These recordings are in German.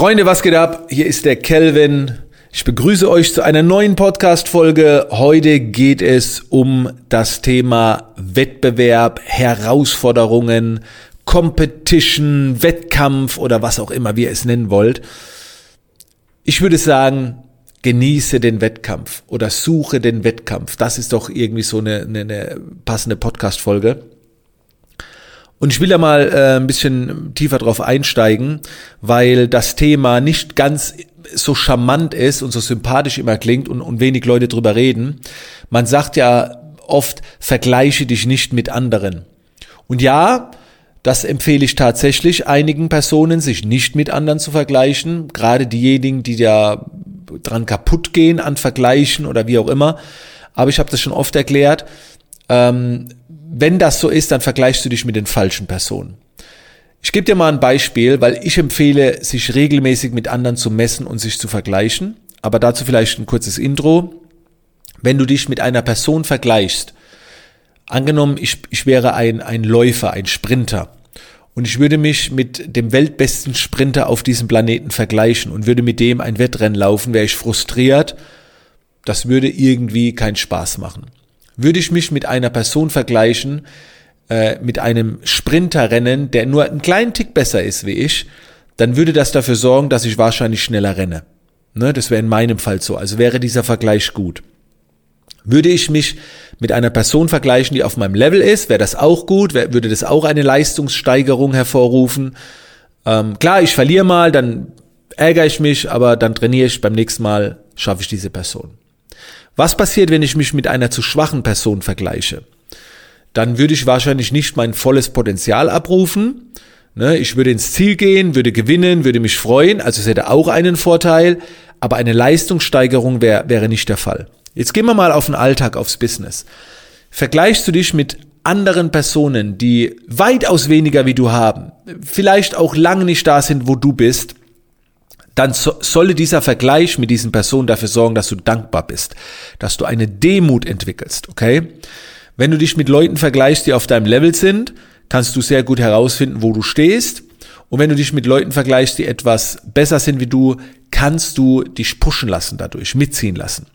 Freunde, was geht ab? Hier ist der Kelvin. Ich begrüße euch zu einer neuen Podcast-Folge. Heute geht es um das Thema Wettbewerb, Herausforderungen, Competition, Wettkampf oder was auch immer ihr es nennen wollt. Ich würde sagen, genieße den Wettkampf oder suche den Wettkampf. Das ist doch irgendwie so eine, eine, eine passende Podcast-Folge. Und ich will da mal äh, ein bisschen tiefer drauf einsteigen, weil das Thema nicht ganz so charmant ist und so sympathisch immer klingt und, und wenig Leute drüber reden. Man sagt ja oft, vergleiche dich nicht mit anderen. Und ja, das empfehle ich tatsächlich einigen Personen, sich nicht mit anderen zu vergleichen. Gerade diejenigen, die da dran kaputt gehen an Vergleichen oder wie auch immer. Aber ich habe das schon oft erklärt. Ähm, wenn das so ist, dann vergleichst du dich mit den falschen Personen. Ich gebe dir mal ein Beispiel, weil ich empfehle, sich regelmäßig mit anderen zu messen und sich zu vergleichen. Aber dazu vielleicht ein kurzes Intro. Wenn du dich mit einer Person vergleichst, angenommen, ich, ich wäre ein, ein Läufer, ein Sprinter, und ich würde mich mit dem weltbesten Sprinter auf diesem Planeten vergleichen und würde mit dem ein Wettrennen laufen, wäre ich frustriert. Das würde irgendwie keinen Spaß machen. Würde ich mich mit einer Person vergleichen, äh, mit einem Sprinterrennen, der nur einen kleinen Tick besser ist wie ich, dann würde das dafür sorgen, dass ich wahrscheinlich schneller renne. Ne, das wäre in meinem Fall so. Also wäre dieser Vergleich gut. Würde ich mich mit einer Person vergleichen, die auf meinem Level ist, wäre das auch gut, wär, würde das auch eine Leistungssteigerung hervorrufen. Ähm, klar, ich verliere mal, dann ärgere ich mich, aber dann trainiere ich beim nächsten Mal, schaffe ich diese Person. Was passiert, wenn ich mich mit einer zu schwachen Person vergleiche? Dann würde ich wahrscheinlich nicht mein volles Potenzial abrufen. Ne, ich würde ins Ziel gehen, würde gewinnen, würde mich freuen, also es hätte auch einen Vorteil, aber eine Leistungssteigerung wär, wäre nicht der Fall. Jetzt gehen wir mal auf den Alltag, aufs Business. Vergleichst du dich mit anderen Personen, die weitaus weniger wie du haben, vielleicht auch lange nicht da sind, wo du bist, dann so, solle dieser Vergleich mit diesen Personen dafür sorgen, dass du dankbar bist, dass du eine Demut entwickelst, okay? Wenn du dich mit Leuten vergleichst, die auf deinem Level sind, kannst du sehr gut herausfinden, wo du stehst. Und wenn du dich mit Leuten vergleichst, die etwas besser sind wie du, kannst du dich pushen lassen dadurch, mitziehen lassen.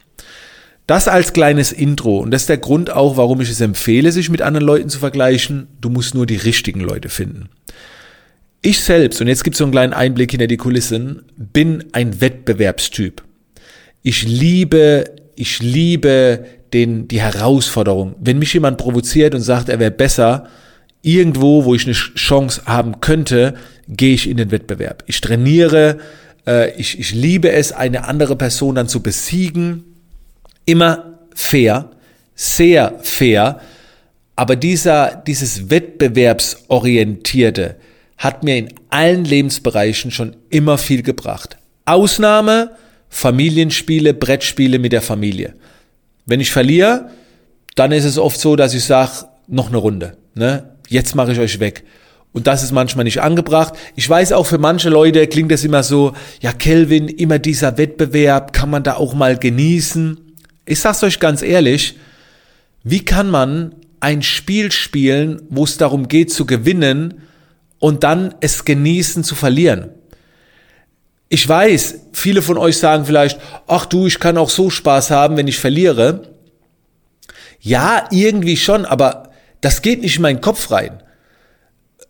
Das als kleines Intro und das ist der Grund auch, warum ich es empfehle, sich mit anderen Leuten zu vergleichen. Du musst nur die richtigen Leute finden. Ich selbst, und jetzt gibt es so einen kleinen Einblick hinter die Kulissen, bin ein Wettbewerbstyp. Ich liebe, ich liebe den, die Herausforderung. Wenn mich jemand provoziert und sagt, er wäre besser, irgendwo, wo ich eine Chance haben könnte, gehe ich in den Wettbewerb. Ich trainiere, äh, ich, ich liebe es, eine andere Person dann zu besiegen. Immer fair, sehr fair. Aber dieser, dieses Wettbewerbsorientierte, hat mir in allen Lebensbereichen schon immer viel gebracht. Ausnahme Familienspiele, Brettspiele mit der Familie. Wenn ich verliere, dann ist es oft so, dass ich sage, noch eine Runde. Ne? Jetzt mache ich euch weg. Und das ist manchmal nicht angebracht. Ich weiß auch für manche Leute klingt das immer so, ja Kelvin, immer dieser Wettbewerb, kann man da auch mal genießen. Ich sag's euch ganz ehrlich, wie kann man ein Spiel spielen, wo es darum geht zu gewinnen, und dann es genießen zu verlieren. Ich weiß, viele von euch sagen vielleicht, ach du, ich kann auch so Spaß haben, wenn ich verliere. Ja, irgendwie schon, aber das geht nicht in meinen Kopf rein.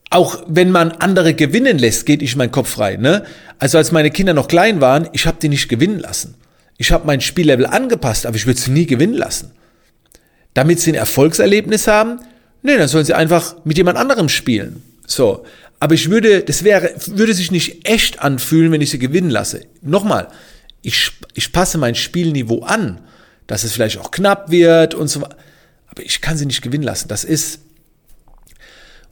Auch wenn man andere gewinnen lässt, geht nicht in meinen Kopf rein. Ne? Also als meine Kinder noch klein waren, ich habe die nicht gewinnen lassen. Ich habe mein Spiellevel angepasst, aber ich würde sie nie gewinnen lassen. Damit sie ein Erfolgserlebnis haben? Nee, dann sollen sie einfach mit jemand anderem spielen. So. Aber ich würde, das wäre, würde sich nicht echt anfühlen, wenn ich sie gewinnen lasse. Nochmal, ich, ich passe mein Spielniveau an, dass es vielleicht auch knapp wird und so. Aber ich kann sie nicht gewinnen lassen. Das ist,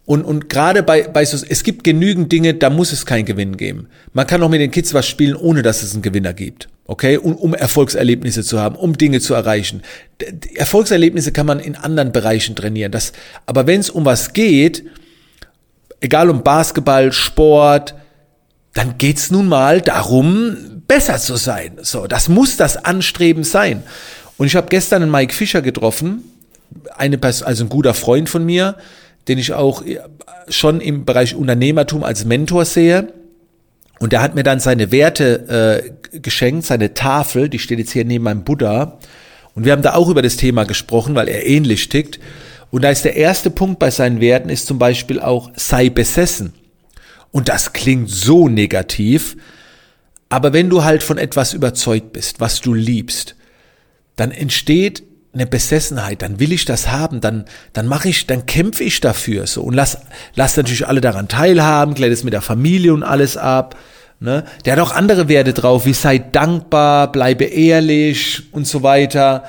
und, und gerade bei, bei so, es gibt genügend Dinge, da muss es keinen Gewinn geben. Man kann auch mit den Kids was spielen, ohne dass es einen Gewinner gibt. Okay? Um, um Erfolgserlebnisse zu haben, um Dinge zu erreichen. Erfolgserlebnisse kann man in anderen Bereichen trainieren. Das, aber wenn es um was geht, egal um Basketball, Sport, dann geht's nun mal darum, besser zu sein. So, das muss das Anstreben sein. Und ich habe gestern einen Mike Fischer getroffen, eine Person, also ein guter Freund von mir, den ich auch schon im Bereich Unternehmertum als Mentor sehe. Und er hat mir dann seine Werte äh, geschenkt, seine Tafel, die steht jetzt hier neben meinem Buddha. Und wir haben da auch über das Thema gesprochen, weil er ähnlich tickt. Und da ist der erste Punkt bei seinen Werten ist zum Beispiel auch sei besessen. Und das klingt so negativ. Aber wenn du halt von etwas überzeugt bist, was du liebst, dann entsteht eine Besessenheit, dann will ich das haben, dann, dann mache ich, dann kämpfe ich dafür, so. Und lass, lass natürlich alle daran teilhaben, klärt es mit der Familie und alles ab, ne. Der hat auch andere Werte drauf, wie sei dankbar, bleibe ehrlich und so weiter.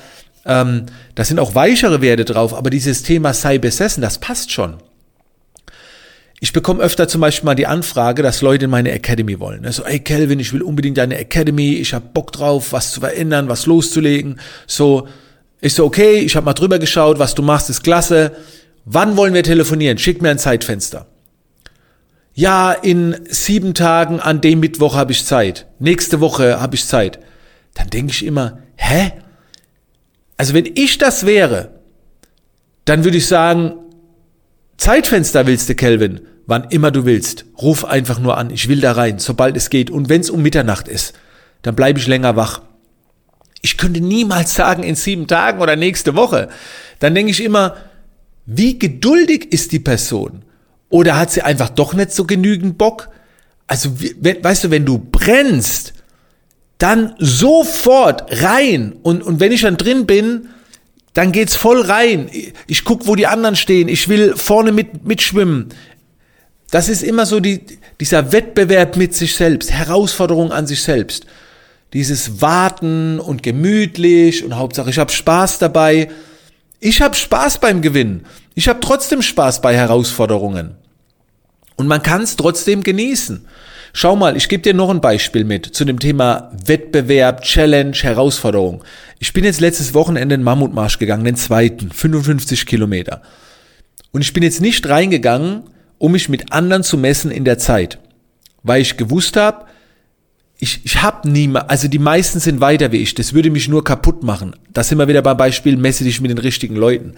Ähm, da sind auch weichere Werte drauf, aber dieses Thema sei besessen, das passt schon. Ich bekomme öfter zum Beispiel mal die Anfrage, dass Leute in meine Academy wollen. So, ey Kelvin, ich will unbedingt deine Academy, ich habe Bock drauf, was zu verändern, was loszulegen. So, ich so, okay, ich habe mal drüber geschaut, was du machst, ist klasse. Wann wollen wir telefonieren? Schick mir ein Zeitfenster. Ja, in sieben Tagen an dem Mittwoch habe ich Zeit. Nächste Woche habe ich Zeit. Dann denke ich immer, hä? Also wenn ich das wäre, dann würde ich sagen, Zeitfenster willst du, Kelvin wann immer du willst. Ruf einfach nur an, ich will da rein, sobald es geht. Und wenn es um Mitternacht ist, dann bleibe ich länger wach. Ich könnte niemals sagen, in sieben Tagen oder nächste Woche. Dann denke ich immer, wie geduldig ist die Person? Oder hat sie einfach doch nicht so genügend Bock? Also, weißt du, wenn du brennst, dann sofort rein. Und, und wenn ich dann drin bin, dann geht's voll rein. Ich guck, wo die anderen stehen. Ich will vorne mit, mitschwimmen. Das ist immer so die, dieser Wettbewerb mit sich selbst, Herausforderung an sich selbst. Dieses Warten und gemütlich und Hauptsache ich habe Spaß dabei. Ich habe Spaß beim Gewinnen. Ich habe trotzdem Spaß bei Herausforderungen. Und man kann es trotzdem genießen. Schau mal, ich gebe dir noch ein Beispiel mit zu dem Thema Wettbewerb, Challenge, Herausforderung. Ich bin jetzt letztes Wochenende in den Mammutmarsch gegangen, den zweiten, 55 Kilometer. Und ich bin jetzt nicht reingegangen, um mich mit anderen zu messen in der Zeit. Weil ich gewusst habe, ich, ich habe niemand, also die meisten sind weiter wie ich, das würde mich nur kaputt machen. Da sind wir wieder beim Beispiel, messe dich mit den richtigen Leuten.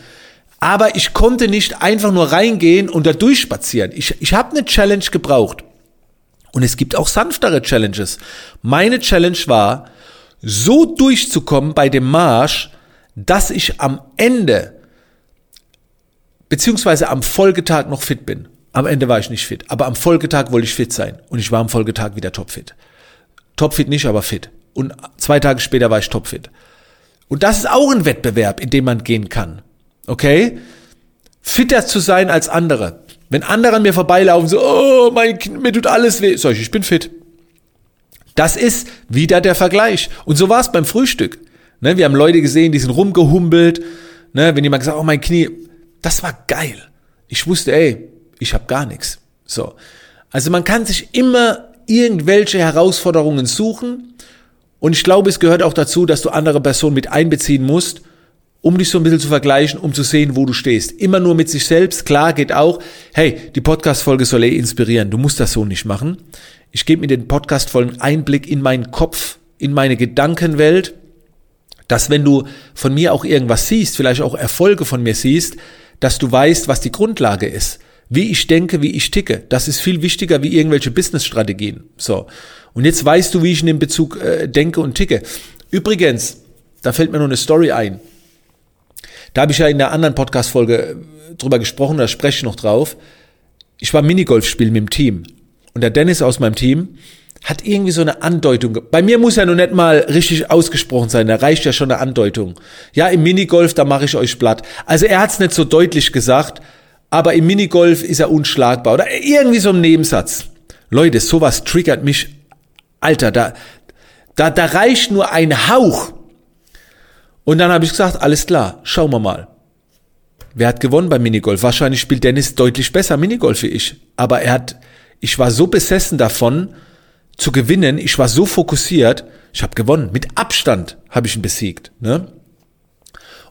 Aber ich konnte nicht einfach nur reingehen und da durchspazieren. Ich, ich habe eine Challenge gebraucht. Und es gibt auch sanftere Challenges. Meine Challenge war, so durchzukommen bei dem Marsch, dass ich am Ende beziehungsweise am Folgetag noch fit bin. Am Ende war ich nicht fit. Aber am Folgetag wollte ich fit sein. Und ich war am Folgetag wieder topfit. Topfit nicht, aber fit. Und zwei Tage später war ich topfit. Und das ist auch ein Wettbewerb, in dem man gehen kann. Okay? Fitter zu sein als andere. Wenn andere an mir vorbeilaufen, so, oh, mein, mir tut alles weh. Sag ich, ich bin fit. Das ist wieder der Vergleich. Und so war es beim Frühstück. Ne, wir haben Leute gesehen, die sind rumgehumpelt. Ne, wenn jemand gesagt, oh, mein Knie, das war geil. Ich wusste, ey, ich habe gar nichts. So. Also man kann sich immer irgendwelche Herausforderungen suchen und ich glaube, es gehört auch dazu, dass du andere Personen mit einbeziehen musst, um dich so ein bisschen zu vergleichen, um zu sehen, wo du stehst. Immer nur mit sich selbst, klar geht auch, hey, die Podcast-Folge soll eh inspirieren, du musst das so nicht machen. Ich gebe mir den Podcast-Folgen Einblick in meinen Kopf, in meine Gedankenwelt, dass wenn du von mir auch irgendwas siehst, vielleicht auch Erfolge von mir siehst, dass du weißt, was die Grundlage ist wie ich denke, wie ich ticke. Das ist viel wichtiger wie irgendwelche Business-Strategien. So. Und jetzt weißt du, wie ich in dem Bezug äh, denke und ticke. Übrigens, da fällt mir noch eine Story ein. Da habe ich ja in der anderen Podcast-Folge äh, drüber gesprochen, da spreche ich noch drauf. Ich war Minigolf spielen mit dem Team. Und der Dennis aus meinem Team hat irgendwie so eine Andeutung. Bei mir muss ja noch nicht mal richtig ausgesprochen sein, da reicht ja schon eine Andeutung. Ja, im Minigolf, da mache ich euch platt. Also er hat es nicht so deutlich gesagt, aber im Minigolf ist er unschlagbar oder irgendwie so ein Nebensatz. Leute, sowas triggert mich. Alter, da, da, da reicht nur ein Hauch. Und dann habe ich gesagt, alles klar, schauen wir mal. Wer hat gewonnen beim Minigolf? Wahrscheinlich spielt Dennis deutlich besser Minigolf wie ich. Aber er hat, ich war so besessen davon, zu gewinnen. Ich war so fokussiert. Ich habe gewonnen. Mit Abstand habe ich ihn besiegt. Ne?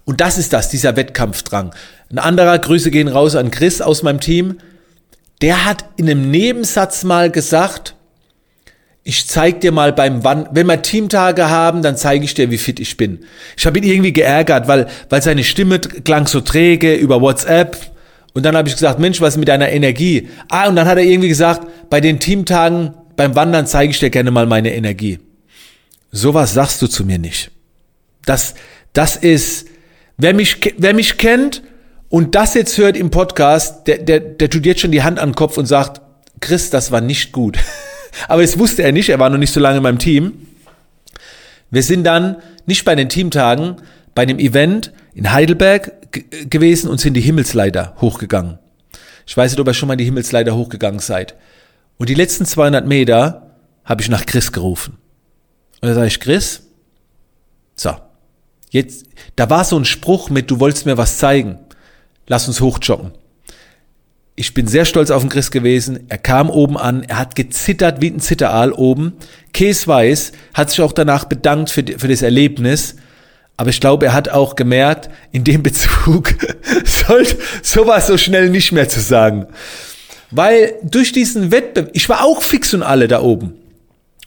Und das ist das, dieser Wettkampfdrang. Ein anderer, Grüße gehen raus an Chris aus meinem Team, der hat in einem Nebensatz mal gesagt, ich zeig dir mal beim Wann, wenn wir Teamtage haben, dann zeige ich dir, wie fit ich bin. Ich habe ihn irgendwie geärgert, weil, weil seine Stimme klang so träge über WhatsApp. Und dann habe ich gesagt, Mensch, was mit deiner Energie? Ah, und dann hat er irgendwie gesagt, bei den Teamtagen beim Wandern zeige ich dir gerne mal meine Energie. Sowas sagst du zu mir nicht. Das, das ist, wer mich, wer mich kennt und das jetzt hört im Podcast, der, der, der tut jetzt schon die Hand an den Kopf und sagt, Chris, das war nicht gut. Aber es wusste er nicht, er war noch nicht so lange in meinem Team. Wir sind dann nicht bei den Teamtagen, bei einem Event in Heidelberg gewesen und sind die Himmelsleiter hochgegangen. Ich weiß nicht, ob ihr schon mal die Himmelsleiter hochgegangen seid. Und die letzten 200 Meter habe ich nach Chris gerufen. Und da sage ich, Chris, so, jetzt, da war so ein Spruch mit, du wolltest mir was zeigen. Lass uns hochjoggen. Ich bin sehr stolz auf den Chris gewesen. Er kam oben an, er hat gezittert wie ein Zitteraal oben. Käs weiß, hat sich auch danach bedankt für, für das Erlebnis. Aber ich glaube, er hat auch gemerkt, in dem Bezug sollte sowas so schnell nicht mehr zu sagen. Weil durch diesen Wettbewerb, ich war auch fix und alle da oben.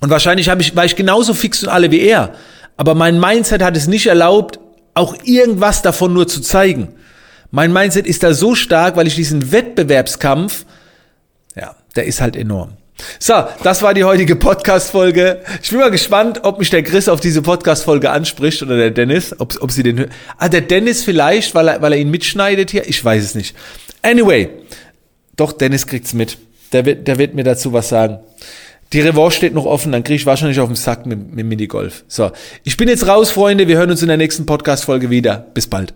Und wahrscheinlich ich, war ich genauso fix und alle wie er. Aber mein Mindset hat es nicht erlaubt, auch irgendwas davon nur zu zeigen. Mein Mindset ist da so stark, weil ich diesen Wettbewerbskampf, ja, der ist halt enorm. So, das war die heutige Podcast-Folge. Ich bin mal gespannt, ob mich der Chris auf diese Podcast-Folge anspricht oder der Dennis, ob, ob sie den, ah, der Dennis vielleicht, weil er, weil er ihn mitschneidet hier, ich weiß es nicht. Anyway, doch, Dennis kriegt's mit. Der wird, der wird mir dazu was sagen. Die Revanche steht noch offen, dann kriege ich wahrscheinlich auf den Sack mit, mit Minigolf. So, ich bin jetzt raus, Freunde. Wir hören uns in der nächsten Podcast-Folge wieder. Bis bald.